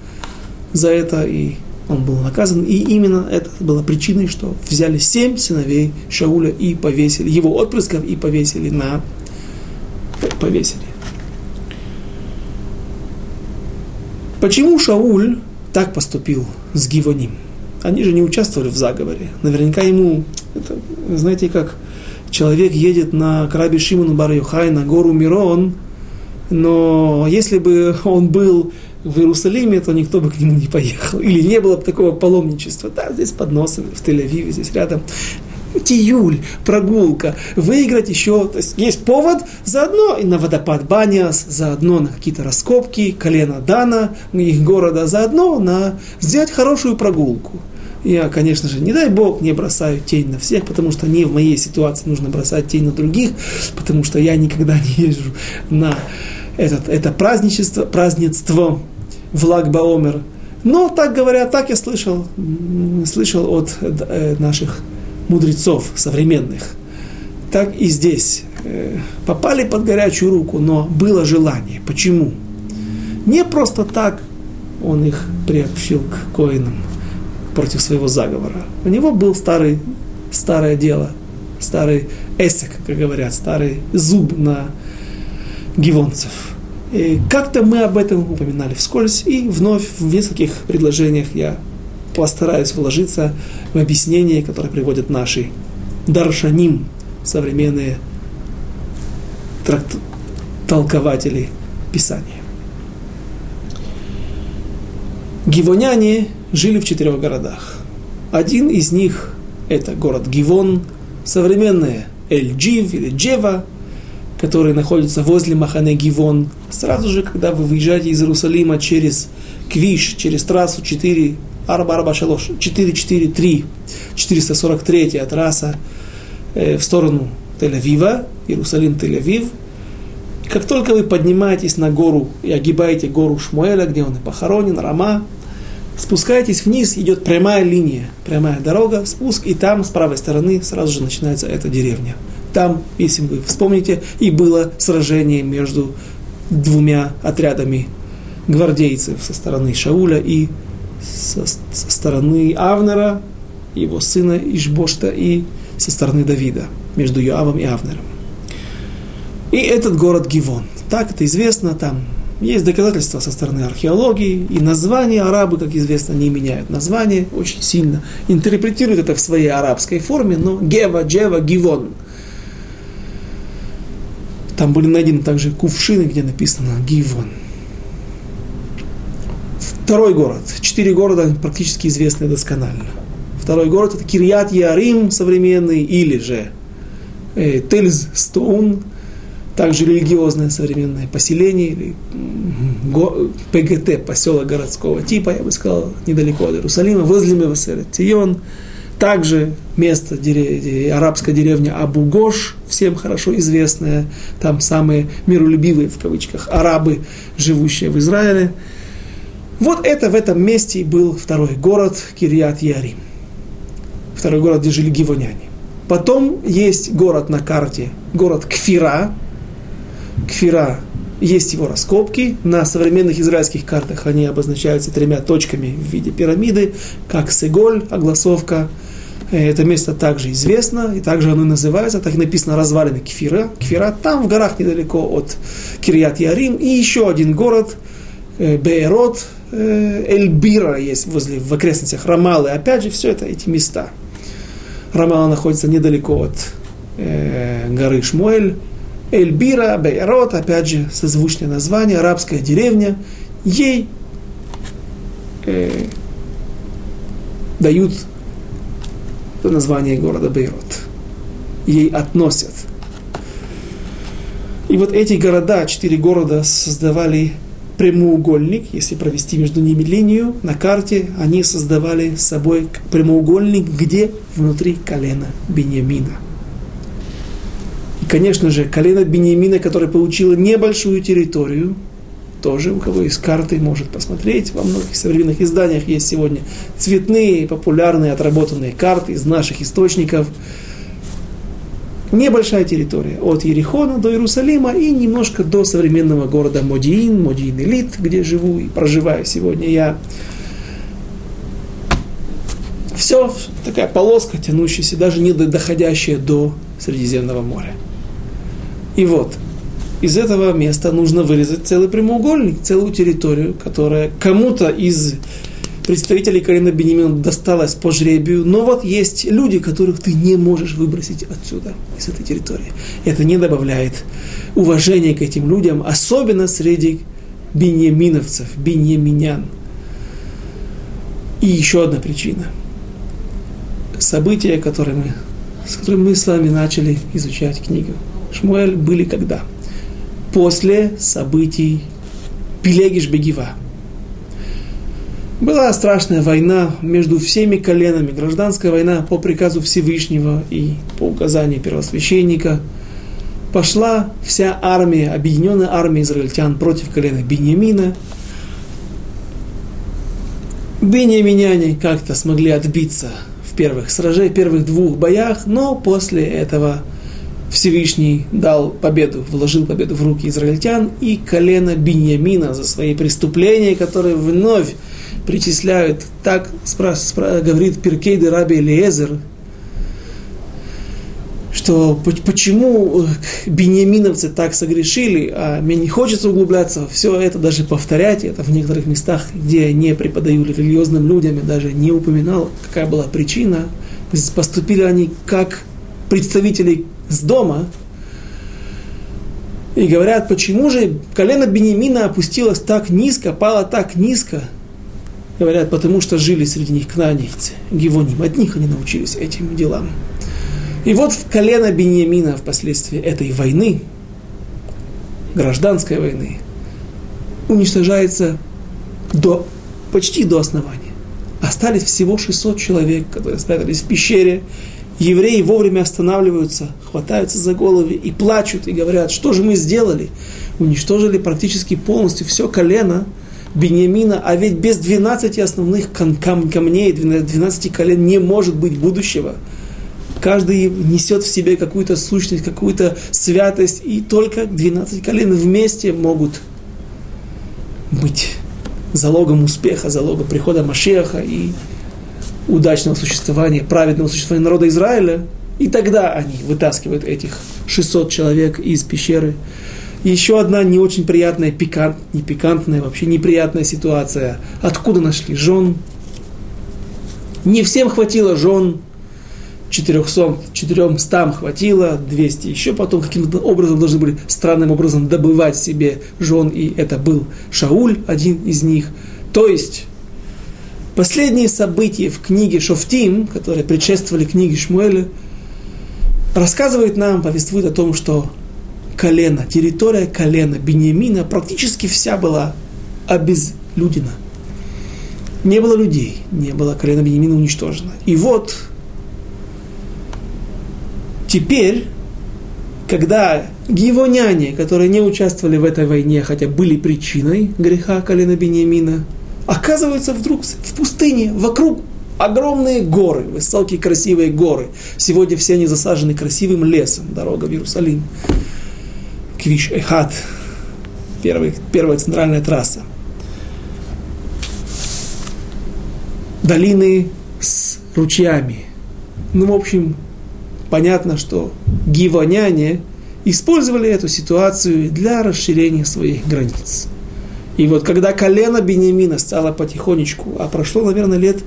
за это, и он был наказан. И именно это было причиной, что взяли семь сыновей Шауля и повесили, его отпрысков и повесили на... повесили. Почему Шауль так поступил с Гивоним? Они же не участвовали в заговоре. Наверняка ему, это, знаете, как человек едет на Краби Шимон Бар на гору Мирон, но если бы он был в Иерусалиме, то никто бы к нему не поехал. Или не было бы такого паломничества. Да, здесь под носом, в Тель-Авиве, здесь рядом. Тиюль, прогулка, выиграть еще. То есть есть повод заодно и на водопад Баниас, заодно на какие-то раскопки, колено Дана, их города, заодно на сделать хорошую прогулку. Я, конечно же, не дай бог, не бросаю тень на всех, потому что не в моей ситуации нужно бросать тень на других, потому что я никогда не езжу на этот, это праздничество, празднество в Лагбаомер. Но так говорят, так я слышал, слышал от э, наших мудрецов современных. Так и здесь. Э, попали под горячую руку, но было желание. Почему? Не просто так он их приобщил к коинам против своего заговора. У него был старый, старое дело, старый эсек, как говорят, старый зуб на гивонцев. И как-то мы об этом упоминали вскользь, и вновь в нескольких предложениях я постараюсь вложиться в объяснение, которое приводят наши даршаним, современные тракт... толкователи Писания. Гивоняне жили в четырех городах. Один из них – это город Гивон, современная Эль-Джив или Джева, который находится возле Махане Гивон. Сразу же, когда вы выезжаете из Иерусалима через Квиш, через трассу 4, Арба Арба Шалош, 443, 443 трасса э, в сторону Тель-Авива, Иерусалим Тель-Авив. Как только вы поднимаетесь на гору и огибаете гору Шмуэля, где он и похоронен, Рама, спускаетесь вниз, идет прямая линия, прямая дорога, спуск, и там с правой стороны сразу же начинается эта деревня. Там, если вы вспомните, и было сражение между двумя отрядами гвардейцев со стороны Шауля и со, со стороны Авнера, его сына Ишбошта, и со стороны Давида, между Йоавом и Авнером. И этот город Гивон. Так это известно, там есть доказательства со стороны археологии, и названия арабы, как известно, не меняют название очень сильно. Интерпретируют это в своей арабской форме, но Гева, Джева, Гивон. Там были найдены также кувшины, где написано Гивон. Второй город. Четыре города практически известны досконально. Второй город это Кирьят Ярим современный, или же э, Тельз Стоун, также религиозное современное поселение, или ПГТ, поселок городского типа, я бы сказал, недалеко от Иерусалима, возле Мевасера Тион, также место, дерев... арабская деревня Абу-Гош, всем хорошо известная, там самые миролюбивые, в кавычках, арабы, живущие в Израиле. Вот это в этом месте был второй город Кирьят Ярим. Второй город, где жили гивоняне. Потом есть город на карте, город Кфира, Кфира, есть его раскопки. На современных израильских картах они обозначаются тремя точками в виде пирамиды, как Сеголь, огласовка. Э, это место также известно, и также оно называется, так и написано развалины Кфира. Кфира там, в горах недалеко от Кирьят Ярим. И еще один город, э, Бейрот, э, Эльбира есть возле, в окрестностях Рамалы. Опять же, все это эти места. Рамала находится недалеко от горы Шмуэль. Эльбира, Бейрот, опять же, созвучное название, арабская деревня, ей э, дают название города Бейрот. Ей относят. И вот эти города, четыре города, создавали прямоугольник, если провести между ними линию на карте, они создавали собой прямоугольник, где внутри колена Беньямина. Конечно же, колено Бениамина, которое получило небольшую территорию, тоже у кого есть карты, может посмотреть. Во многих современных изданиях есть сегодня цветные, популярные, отработанные карты из наших источников. Небольшая территория от Ерихона до Иерусалима и немножко до современного города Модиин, Модиин Элит, где живу и проживаю сегодня я. Все такая полоска, тянущаяся, даже не доходящая до Средиземного моря. И вот, из этого места нужно вырезать целый прямоугольник, целую территорию, которая кому-то из представителей колена Бенемина досталось по жребию, но вот есть люди, которых ты не можешь выбросить отсюда, из этой территории. Это не добавляет уважения к этим людям, особенно среди беньяминовцев, беньяминян. И еще одна причина. События, которые мы, с которыми мы с вами начали изучать книгу. Шмуэль были когда? После событий Пелегиш Бегива – была страшная война между всеми коленами, гражданская война по приказу Всевышнего и по указанию первосвященника. Пошла вся армия, объединенная армия израильтян против колена Беньямина. Беньяминяне как-то смогли отбиться в первых сражениях, первых двух боях, но после этого Всевышний дал победу, вложил победу в руки израильтян, и колено Беньямина за свои преступления, которые вновь причисляют, так спра- спра- говорит Перкейды Раби Элиезер, что почему беньяминовцы так согрешили, а мне не хочется углубляться все это, даже повторять это в некоторых местах, где я не преподаю религиозным людям, я даже не упоминал, какая была причина. Поступили они как представители с дома, и говорят, почему же колено Бенемина опустилось так низко, пало так низко – Говорят, потому что жили среди них кнанейцы, гивоним. От них они научились этим делам. И вот в колено Беньямина впоследствии этой войны, гражданской войны, уничтожается до, почти до основания. Остались всего 600 человек, которые спрятались в пещере. Евреи вовремя останавливаются, хватаются за головы и плачут, и говорят, что же мы сделали? Уничтожили практически полностью все колено – Бениамина, а ведь без 12 основных кам- камней, 12 колен не может быть будущего. Каждый несет в себе какую-то сущность, какую-то святость, и только 12 колен вместе могут быть залогом успеха, залогом прихода Машеха и удачного существования, праведного существования народа Израиля. И тогда они вытаскивают этих 600 человек из пещеры еще одна не очень приятная, пикант, не пикантная, вообще неприятная ситуация. Откуда нашли жен? Не всем хватило жен, 400, 400 хватило, 200 еще потом каким-то образом должны были странным образом добывать себе жен, и это был Шауль, один из них. То есть, последние события в книге Шофтим, которые предшествовали книге Шмуэля, рассказывает нам, повествует о том, что колена, территория колена Бениамина практически вся была обезлюдена. Не было людей, не было колена Бениамина уничтожено. И вот теперь, когда гивоняне, которые не участвовали в этой войне, хотя были причиной греха колена Бениамина, оказываются вдруг в пустыне, вокруг огромные горы, высокие красивые горы. Сегодня все они засажены красивым лесом, дорога в Иерусалим. Квиш Эхат, первый, первая центральная трасса. Долины с ручьями. Ну, в общем, понятно, что гивоняне использовали эту ситуацию для расширения своих границ. И вот когда колено Бениамина стало потихонечку, а прошло, наверное, лет,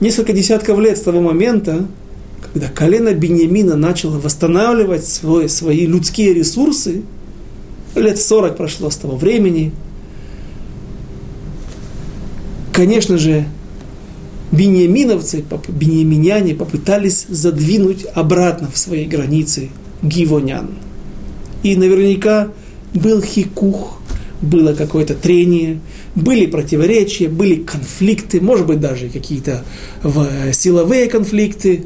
несколько десятков лет с того момента, когда колено Бениамина начало восстанавливать свой, свои людские ресурсы, лет 40 прошло с того времени. Конечно же, беньяминовцы, беньяминяне попытались задвинуть обратно в свои границы гивонян. И наверняка был хикух, было какое-то трение, были противоречия, были конфликты, может быть, даже какие-то силовые конфликты.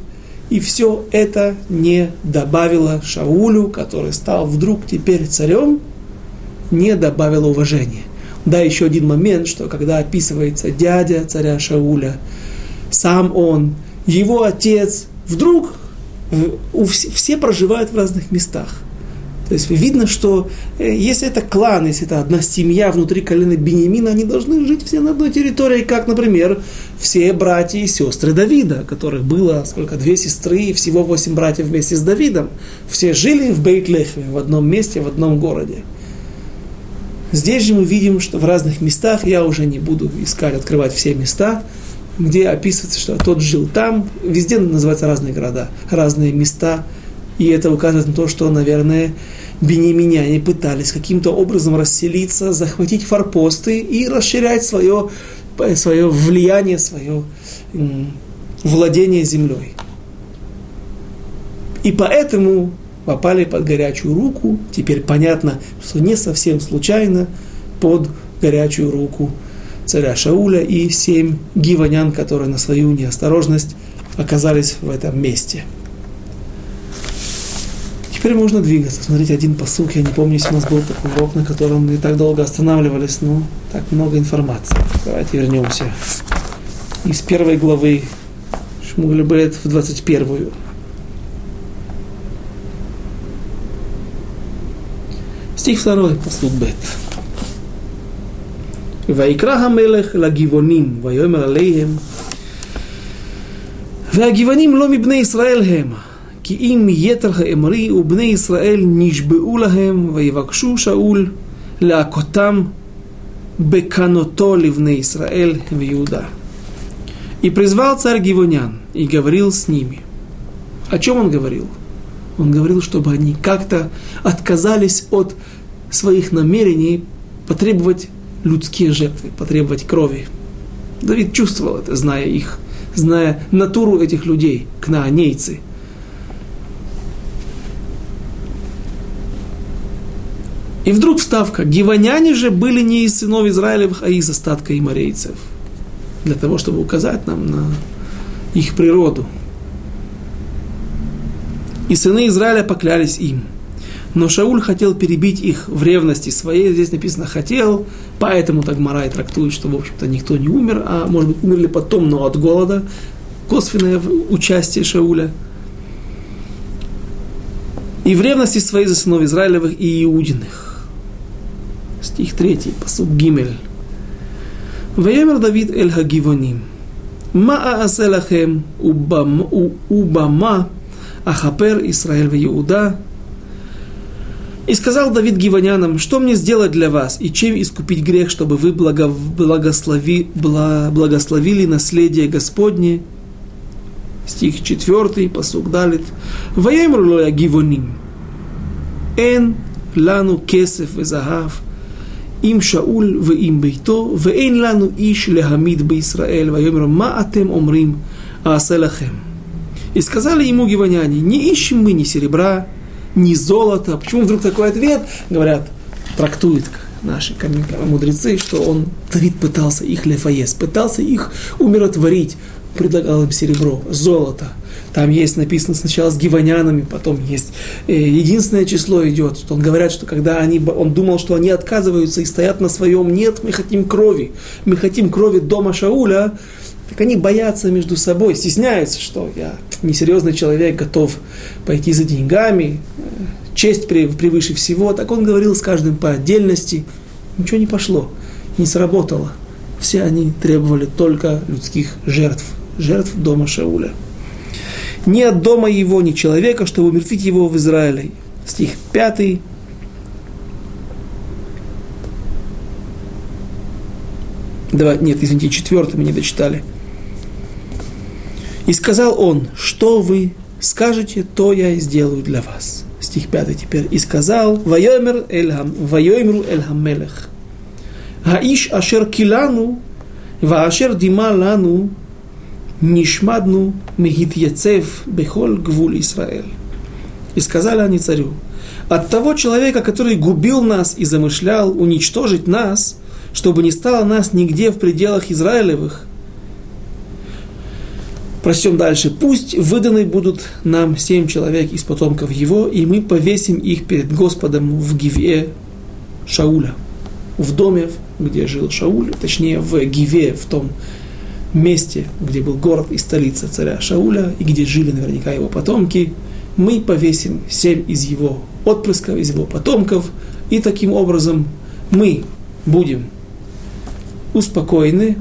И все это не добавило Шаулю, который стал вдруг теперь царем, не добавило уважения. Да, еще один момент, что когда описывается дядя царя Шауля, сам он, его отец, вдруг все проживают в разных местах. То есть видно, что э, если это клан, если это одна семья внутри колена Бениамина, они должны жить все на одной территории, как, например, все братья и сестры Давида, которых было, сколько, две сестры и всего восемь братьев вместе с Давидом. Все жили в Бейтлехме, в одном месте, в одном городе. Здесь же мы видим, что в разных местах, я уже не буду искать, открывать все места, где описывается, что тот жил там. Везде называются разные города, разные места. И это указывает на то, что, наверное, бенеминяне пытались каким-то образом расселиться, захватить форпосты и расширять свое, свое влияние, свое владение землей. И поэтому попали под горячую руку. Теперь понятно, что не совсем случайно под горячую руку царя Шауля и семь гиванян, которые на свою неосторожность оказались в этом месте. Теперь можно двигаться. Смотрите, один посук, я не помню, если у нас был такой урок, на котором мы так долго останавливались, но так много информации. Давайте вернемся из первой главы Шмуглебет в 21. Стих 2, посуд Бет. ויקרא המלך לגבעונים, ויאמר עליהם, והגבעונים לא מבני ישראל הם, כי אם יתר האמרי ובני ישראל נשבעו להם, ויבקשו שאול להכותם беканото ливне Израиль в Иуда. И призвал царь Гивонян и говорил с ними. О чем он говорил? Он говорил, чтобы они как-то отказались от своих намерений потребовать людские жертвы, потребовать крови. Давид чувствовал это, зная их, зная натуру этих людей, кнаанейцы. И вдруг вставка. Гиваняне же были не из сынов Израилевых, а из остатка иморейцев. Для того, чтобы указать нам на их природу. И сыны Израиля поклялись им – но Шауль хотел перебить их в ревности своей. Здесь написано «хотел», поэтому так Марай трактует, что, в общем-то, никто не умер, а, может быть, умерли потом, но от голода. Косвенное участие Шауля. И в ревности своей за сынов Израилевых и Иудиных стих 3, посуд Гимель. Ваямер Давид эль Хагивоним. Маа аселахем убама ахапер Исраэль в Иуда. И сказал Давид Гивонянам, что мне сделать для вас и чем искупить грех, чтобы вы благослови, благословили наследие Господне. Стих 4, посук далит. Ваямру Гивоним. Эн лану кесев и загав – Шауль в им бейто, ואין לנו איש להעמיד בישראל, ויאמר מה אתם אומרים אעשה לכם. И сказали ему гиваняне, не ищем мы ни серебра, ни золото. Почему вдруг такой ответ? Говорят, трактует наши мудрецы, что он, Давид пытался их лефаес, пытался их умиротворить, предлагал им серебро, золото. там есть написано сначала с гиванянами, потом есть э, единственное число идет. Что говорят, что когда они, он думал, что они отказываются и стоят на своем, нет, мы хотим крови, мы хотим крови дома Шауля, так они боятся между собой, стесняются, что я несерьезный человек, готов пойти за деньгами, честь превыше всего. Так он говорил с каждым по отдельности. Ничего не пошло, не сработало. Все они требовали только людских жертв, жертв дома Шауля ни от дома его, ни человека, чтобы умертвить его в Израиле. Стих 5. Два, нет, извините, четвертый мы не дочитали. И сказал он, что вы скажете, то я и сделаю для вас. Стих 5 теперь. И сказал, Вайомер Эльхам, Вайомеру Эльхам Мелех. Хаиш ашер килану, Ваашер дима лану, нишмадну мегитьяцев бехоль гвуль Израиль. И сказали они царю, от того человека, который губил нас и замышлял уничтожить нас, чтобы не стало нас нигде в пределах Израилевых, Прочтем дальше. «Пусть выданы будут нам семь человек из потомков его, и мы повесим их перед Господом в Гиве Шауля». В доме, где жил Шауль, точнее в Гиве, в том месте, где был город и столица царя Шауля, и где жили наверняка его потомки, мы повесим семь из его отпрысков, из его потомков, и таким образом мы будем успокоены,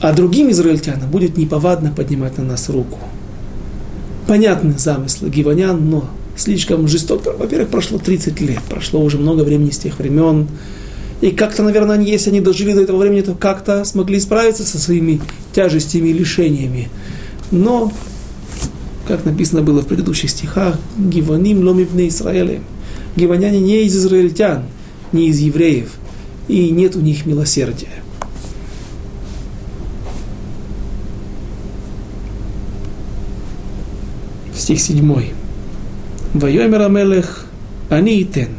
а другим израильтянам будет неповадно поднимать на нас руку. Понятны замыслы гиванян, но слишком жестоко. Во-первых, прошло 30 лет, прошло уже много времени с тех времен. И как-то, наверное, они, если они дожили до этого времени, то как-то смогли справиться со своими тяжестями и лишениями. Но, как написано было в предыдущих стихах, «Гиваним ломивне Израиле». Гиваняне не из израильтян, не из евреев, и нет у них милосердия. Стих 7. Вайомер Амелех, они и.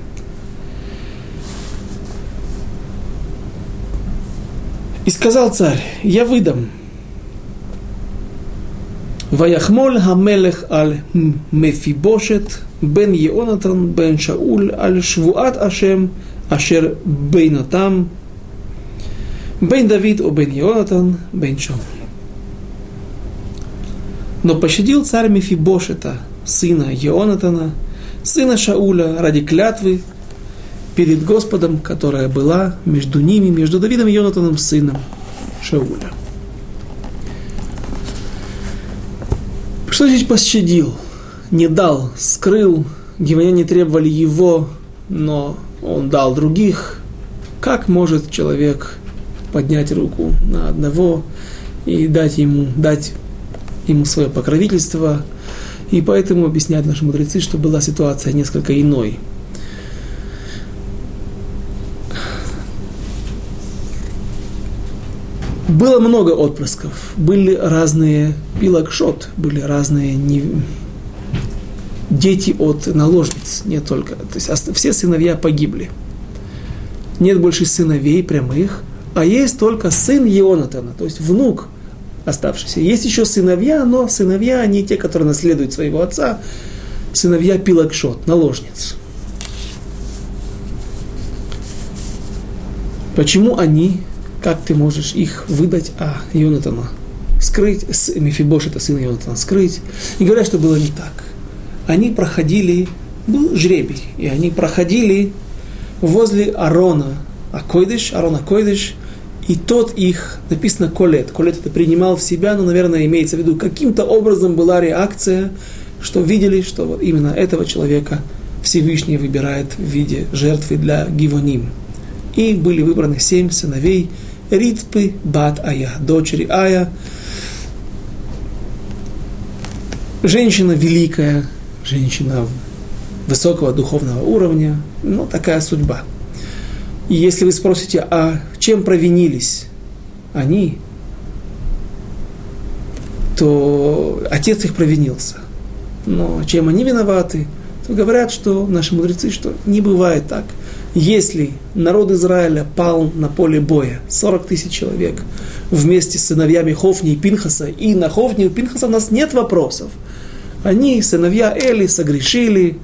И сказал царь, я выдам. Ваяхмоль Хамелех аль Мефибошет бен Еонатан бен Шауль аль Швуат Ашем Ашер Бейнотам бен Давид о бен Еонатан бен Шауль. Но пощадил царь Мефибошета, сына Еонатана, сына Шауля, ради клятвы, перед Господом, которая была между ними, между Давидом и Йонатаном, сыном Шауля. Что здесь пощадил? Не дал, скрыл, гимняне требовали его, но он дал других. Как может человек поднять руку на одного и дать ему, дать ему свое покровительство? И поэтому объясняют наши мудрецы, что была ситуация несколько иной – Было много отпрысков, были разные пилакшот, были разные не... дети от наложниц, не только. То есть все сыновья погибли. Нет больше сыновей прямых, а есть только сын Ионатана, то есть внук оставшийся. Есть еще сыновья, но сыновья не те, которые наследуют своего отца, сыновья пилакшот, наложниц. Почему они как ты можешь их выдать, а Йонатана скрыть, с Мефибошета, сына Йонатана, скрыть. И говорят, что было не так. Они проходили, был жребий, и они проходили возле Арона Акойдыш, Арона Койдыш, и тот их, написано Колет. Колет это принимал в себя, но, наверное, имеется в виду, каким-то образом была реакция, что видели, что вот именно этого человека Всевышний выбирает в виде жертвы для Гивоним. И были выбраны семь сыновей Ритпы Бат Ая, дочери Ая, женщина великая, женщина высокого духовного уровня, ну, такая судьба. И если вы спросите, а чем провинились они, то отец их провинился. Но чем они виноваты, то говорят, что наши мудрецы, что не бывает так – если народ Израиля пал на поле боя, 40 тысяч человек, вместе с сыновьями Хофни и Пинхаса, и на Хофни и Пинхаса у нас нет вопросов. Они, сыновья Эли, согрешили,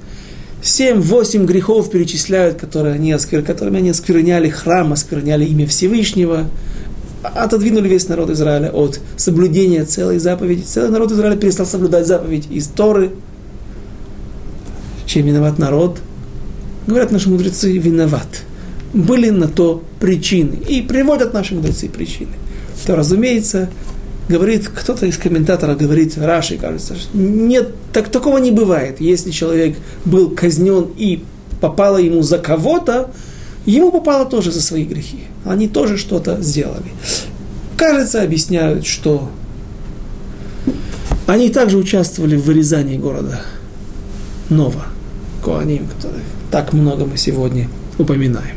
семь-восемь грехов перечисляют, которые они, которыми они оскверняли храм, оскверняли имя Всевышнего, отодвинули весь народ Израиля от соблюдения целой заповеди. Целый народ Израиля перестал соблюдать заповедь из Торы. Чем виноват народ? Говорят наши мудрецы, виноват. Были на то причины. И приводят наши мудрецы причины. То, разумеется, говорит, кто-то из комментаторов говорит, Раши, кажется, нет, так, такого не бывает. Если человек был казнен и попало ему за кого-то, ему попало тоже за свои грехи. Они тоже что-то сделали. Кажется, объясняют, что они также участвовали в вырезании города Нова, Коаним, который так много мы сегодня упоминаем.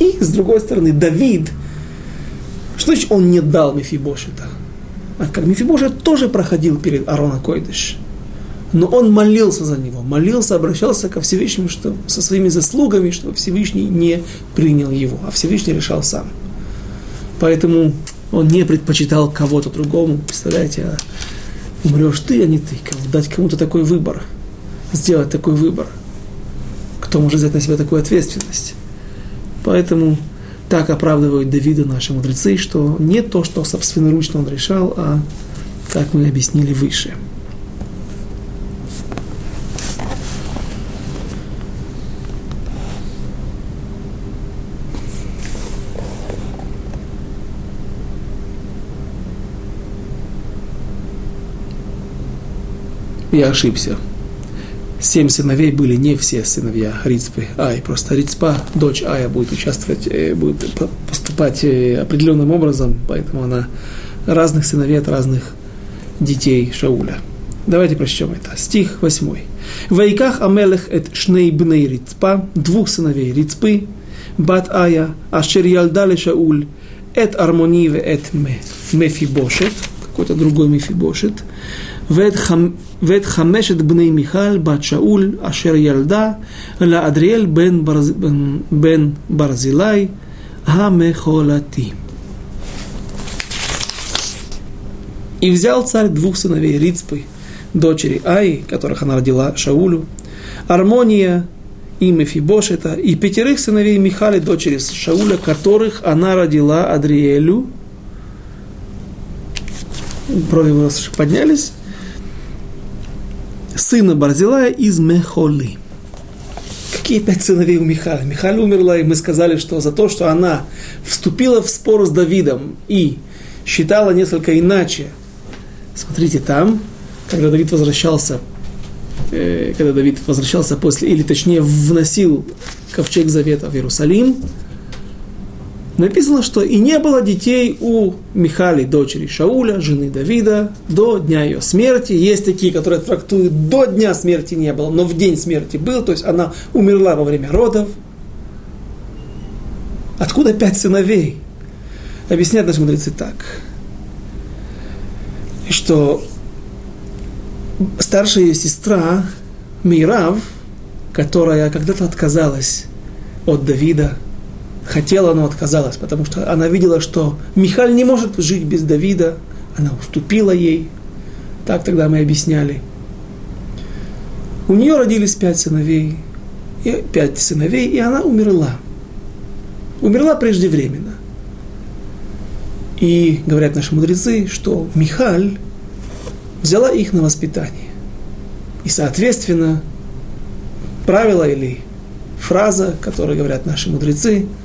И, с другой стороны, Давид, что значит он не дал Мефибошета? А как Мефибошет тоже проходил перед Арона Койдыш. Но он молился за него, молился, обращался ко Всевышнему что, со своими заслугами, чтобы Всевышний не принял его, а Всевышний решал сам. Поэтому он не предпочитал кого-то другому. Представляете, а умрешь ты, а не ты. Дать кому-то такой выбор, сделать такой выбор – кто может взять на себя такую ответственность. Поэтому так оправдывают Давида наши мудрецы, что не то, что собственноручно он решал, а как мы объяснили выше. Я ошибся. Семь сыновей были не все сыновья Рицпы Ай. Просто Рицпа, дочь Ая, будет участвовать, э, будет поступать э, определенным образом, поэтому она разных сыновей от разных детей Шауля. Давайте прочтем это. Стих 8. Вайках Амелех эт шней бней Рицпа, двух сыновей Рицпы, бат Ая, ашер ялдали Шауль, эт Армони эт Мефибошет, какой-то другой Мефибошет, ואת חמשת בני מיכל בת שאול אשר ילדה לאדריאל בן, ברז... בן ברזילי המחולתי. И взял царь двух сыновей Рицпы, дочери Аи, которых она родила Шаулю, Армония и Мефибошета, и пятерых сыновей Михали, дочери Шауля, которых она родила Адриэлю. Брови у нас поднялись сына Барзилая из Мехоли. Какие пять сыновей у Михаля? Михаль умерла, и мы сказали, что за то, что она вступила в спор с Давидом и считала несколько иначе. Смотрите, там, когда Давид возвращался, э, когда Давид возвращался после, или точнее вносил ковчег завета в Иерусалим, написано, что и не было детей у Михали, дочери Шауля, жены Давида, до дня ее смерти. Есть такие, которые трактуют, до дня смерти не было, но в день смерти был, то есть она умерла во время родов. Откуда пять сыновей? Объясняют наши мудрецы так, что старшая сестра Мирав, которая когда-то отказалась от Давида, хотела, но отказалась, потому что она видела, что Михаль не может жить без Давида, она уступила ей. Так тогда мы объясняли. У нее родились пять сыновей, и пять сыновей, и она умерла. Умерла преждевременно. И говорят наши мудрецы, что Михаль взяла их на воспитание. И, соответственно, правило или фраза, которую говорят наши мудрецы –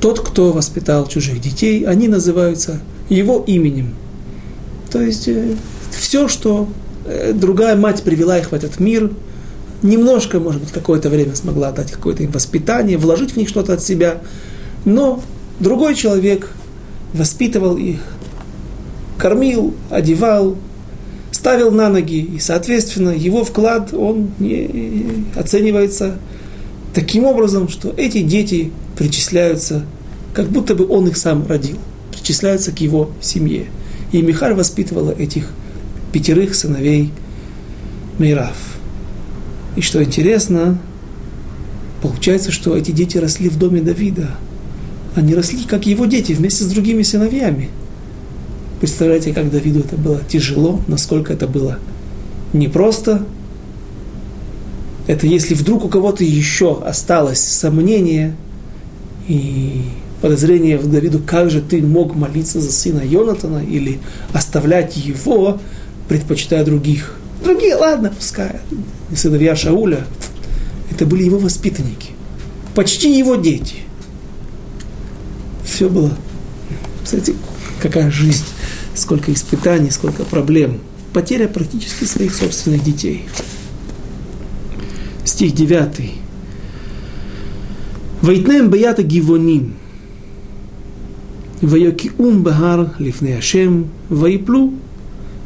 тот, кто воспитал чужих детей, они называются его именем. То есть э, все, что э, другая мать привела их в этот мир, немножко, может быть, какое-то время смогла дать какое-то им воспитание, вложить в них что-то от себя, но другой человек воспитывал их, кормил, одевал, ставил на ноги, и, соответственно, его вклад, он не оценивается таким образом, что эти дети причисляются, как будто бы он их сам родил, причисляются к его семье. И Михаль воспитывала этих пятерых сыновей Мейрав. И что интересно, получается, что эти дети росли в доме Давида. Они росли, как его дети, вместе с другими сыновьями. Представляете, как Давиду это было тяжело, насколько это было непросто. Это если вдруг у кого-то еще осталось сомнение – и подозрение в Давиду, как же ты мог молиться за сына Йонатана или оставлять его, предпочитая других. Другие, ладно, пускай. Сыновья Шауля, это были его воспитанники. Почти его дети. Все было. Кстати, какая жизнь, сколько испытаний, сколько проблем. Потеря практически своих собственных детей. Стих 9. ויתנם ביד הגבעונים, ויוקיעום בהר לפני השם, ויפלו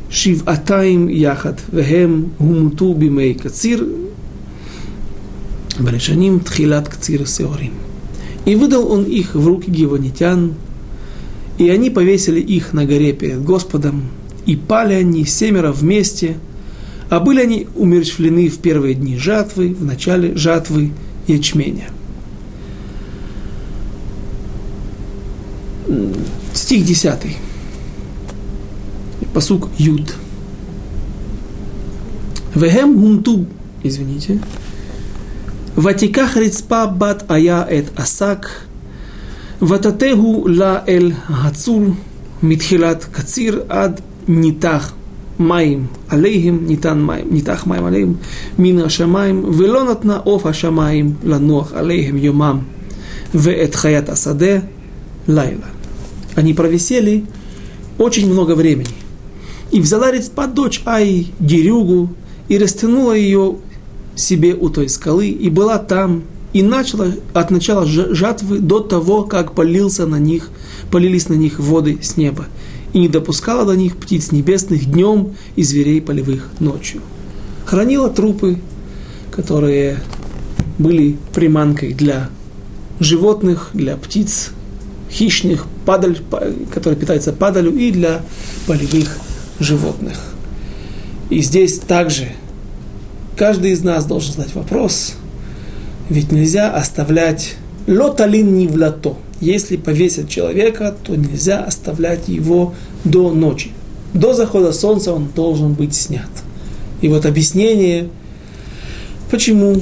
שבעתיים יחד, והם הומתו בימי קציר, בנשנים תחילת קציר שעורים. И выдал он их в руки гиванитян, и они повесили их на горе перед Господом, и пали они семеро вместе, а были они умерщвлены в первые дни жатвы, в начале жатвы ячменя. Стих 10. Посук Юд. Вегем гумту, извините. Ватиках рицпа бат ая эт асак. Вататегу ла эль хацур מתחילת קציר עד ניתח מים עליהם, ניתן מים, ניתח מים עליהם מן השמיים, ולא נתנה עוף השמיים לנוח עליהם יומם, ואת חיית השדה лайла. Они провисели очень много времени. И взяла Рецпа дочь Ай дерюгу и растянула ее себе у той скалы, и была там, и начала от начала жатвы до того, как полился на них, полились на них воды с неба, и не допускала до них птиц небесных днем и зверей полевых ночью. Хранила трупы, которые были приманкой для животных, для птиц, хищных, падаль, которые питаются падалью, и для полевых животных. И здесь также каждый из нас должен задать вопрос, ведь нельзя оставлять лоталин не в лото. Если повесят человека, то нельзя оставлять его до ночи. До захода солнца он должен быть снят. И вот объяснение, почему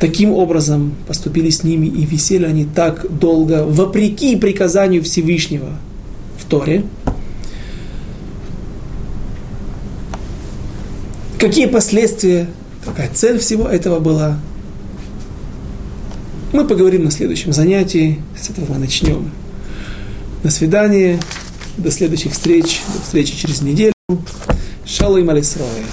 таким образом поступили с ними и висели они так долго, вопреки приказанию Всевышнего в Торе. Какие последствия, какая цель всего этого была, мы поговорим на следующем занятии, с этого мы начнем. До свидания, до следующих встреч, до встречи через неделю. Шалом Алисроя.